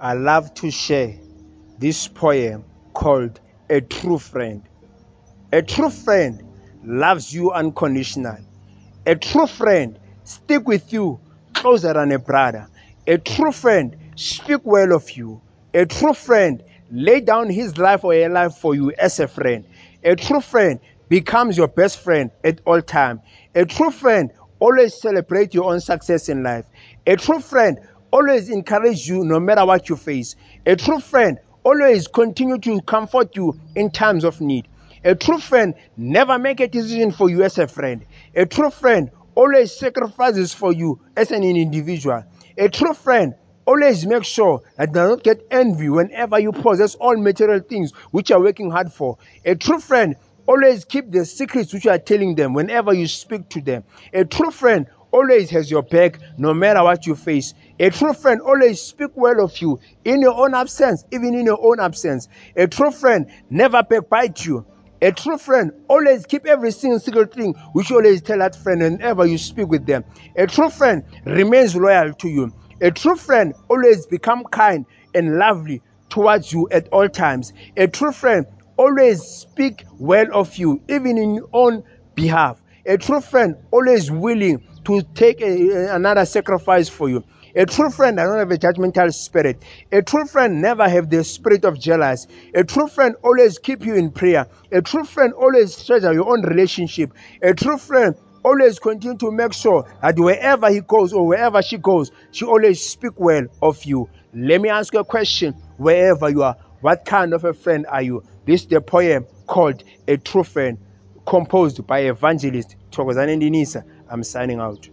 I love to share this poem called A True Friend. A true friend loves you unconditionally. A true friend stick with you closer than a brother. A true friend speak well of you. A true friend lay down his life or her life for you as a friend. A true friend becomes your best friend at all time. A true friend always celebrate your own success in life. A true friend always encourage you no matter what you face. A true friend always continue to comfort you in times of need. A true friend never make a decision for you as a friend. A true friend always sacrifices for you as an individual. A true friend always make sure that does not get envy whenever you possess all material things which you are working hard for. A true friend always keep the secrets which you are telling them whenever you speak to them. A true friend always has your back no matter what you face. A true friend always speak well of you in your own absence, even in your own absence. A true friend never backbite you. A true friend always keep every single secret thing which you always tell that friend whenever you speak with them. A true friend remains loyal to you. A true friend always become kind and lovely towards you at all times. A true friend always speak well of you, even in your own behalf. A true friend always willing to take a, another sacrifice for you. A true friend does not have a judgmental spirit. A true friend never have the spirit of jealousy. A true friend always keep you in prayer. A true friend always treasure your own relationship. A true friend always continue to make sure that wherever he goes or wherever she goes, she always speak well of you. Let me ask you a question wherever you are. What kind of a friend are you? This is the poem called A True Friend, composed by evangelist Thokozane Ndinisa. I'm signing out.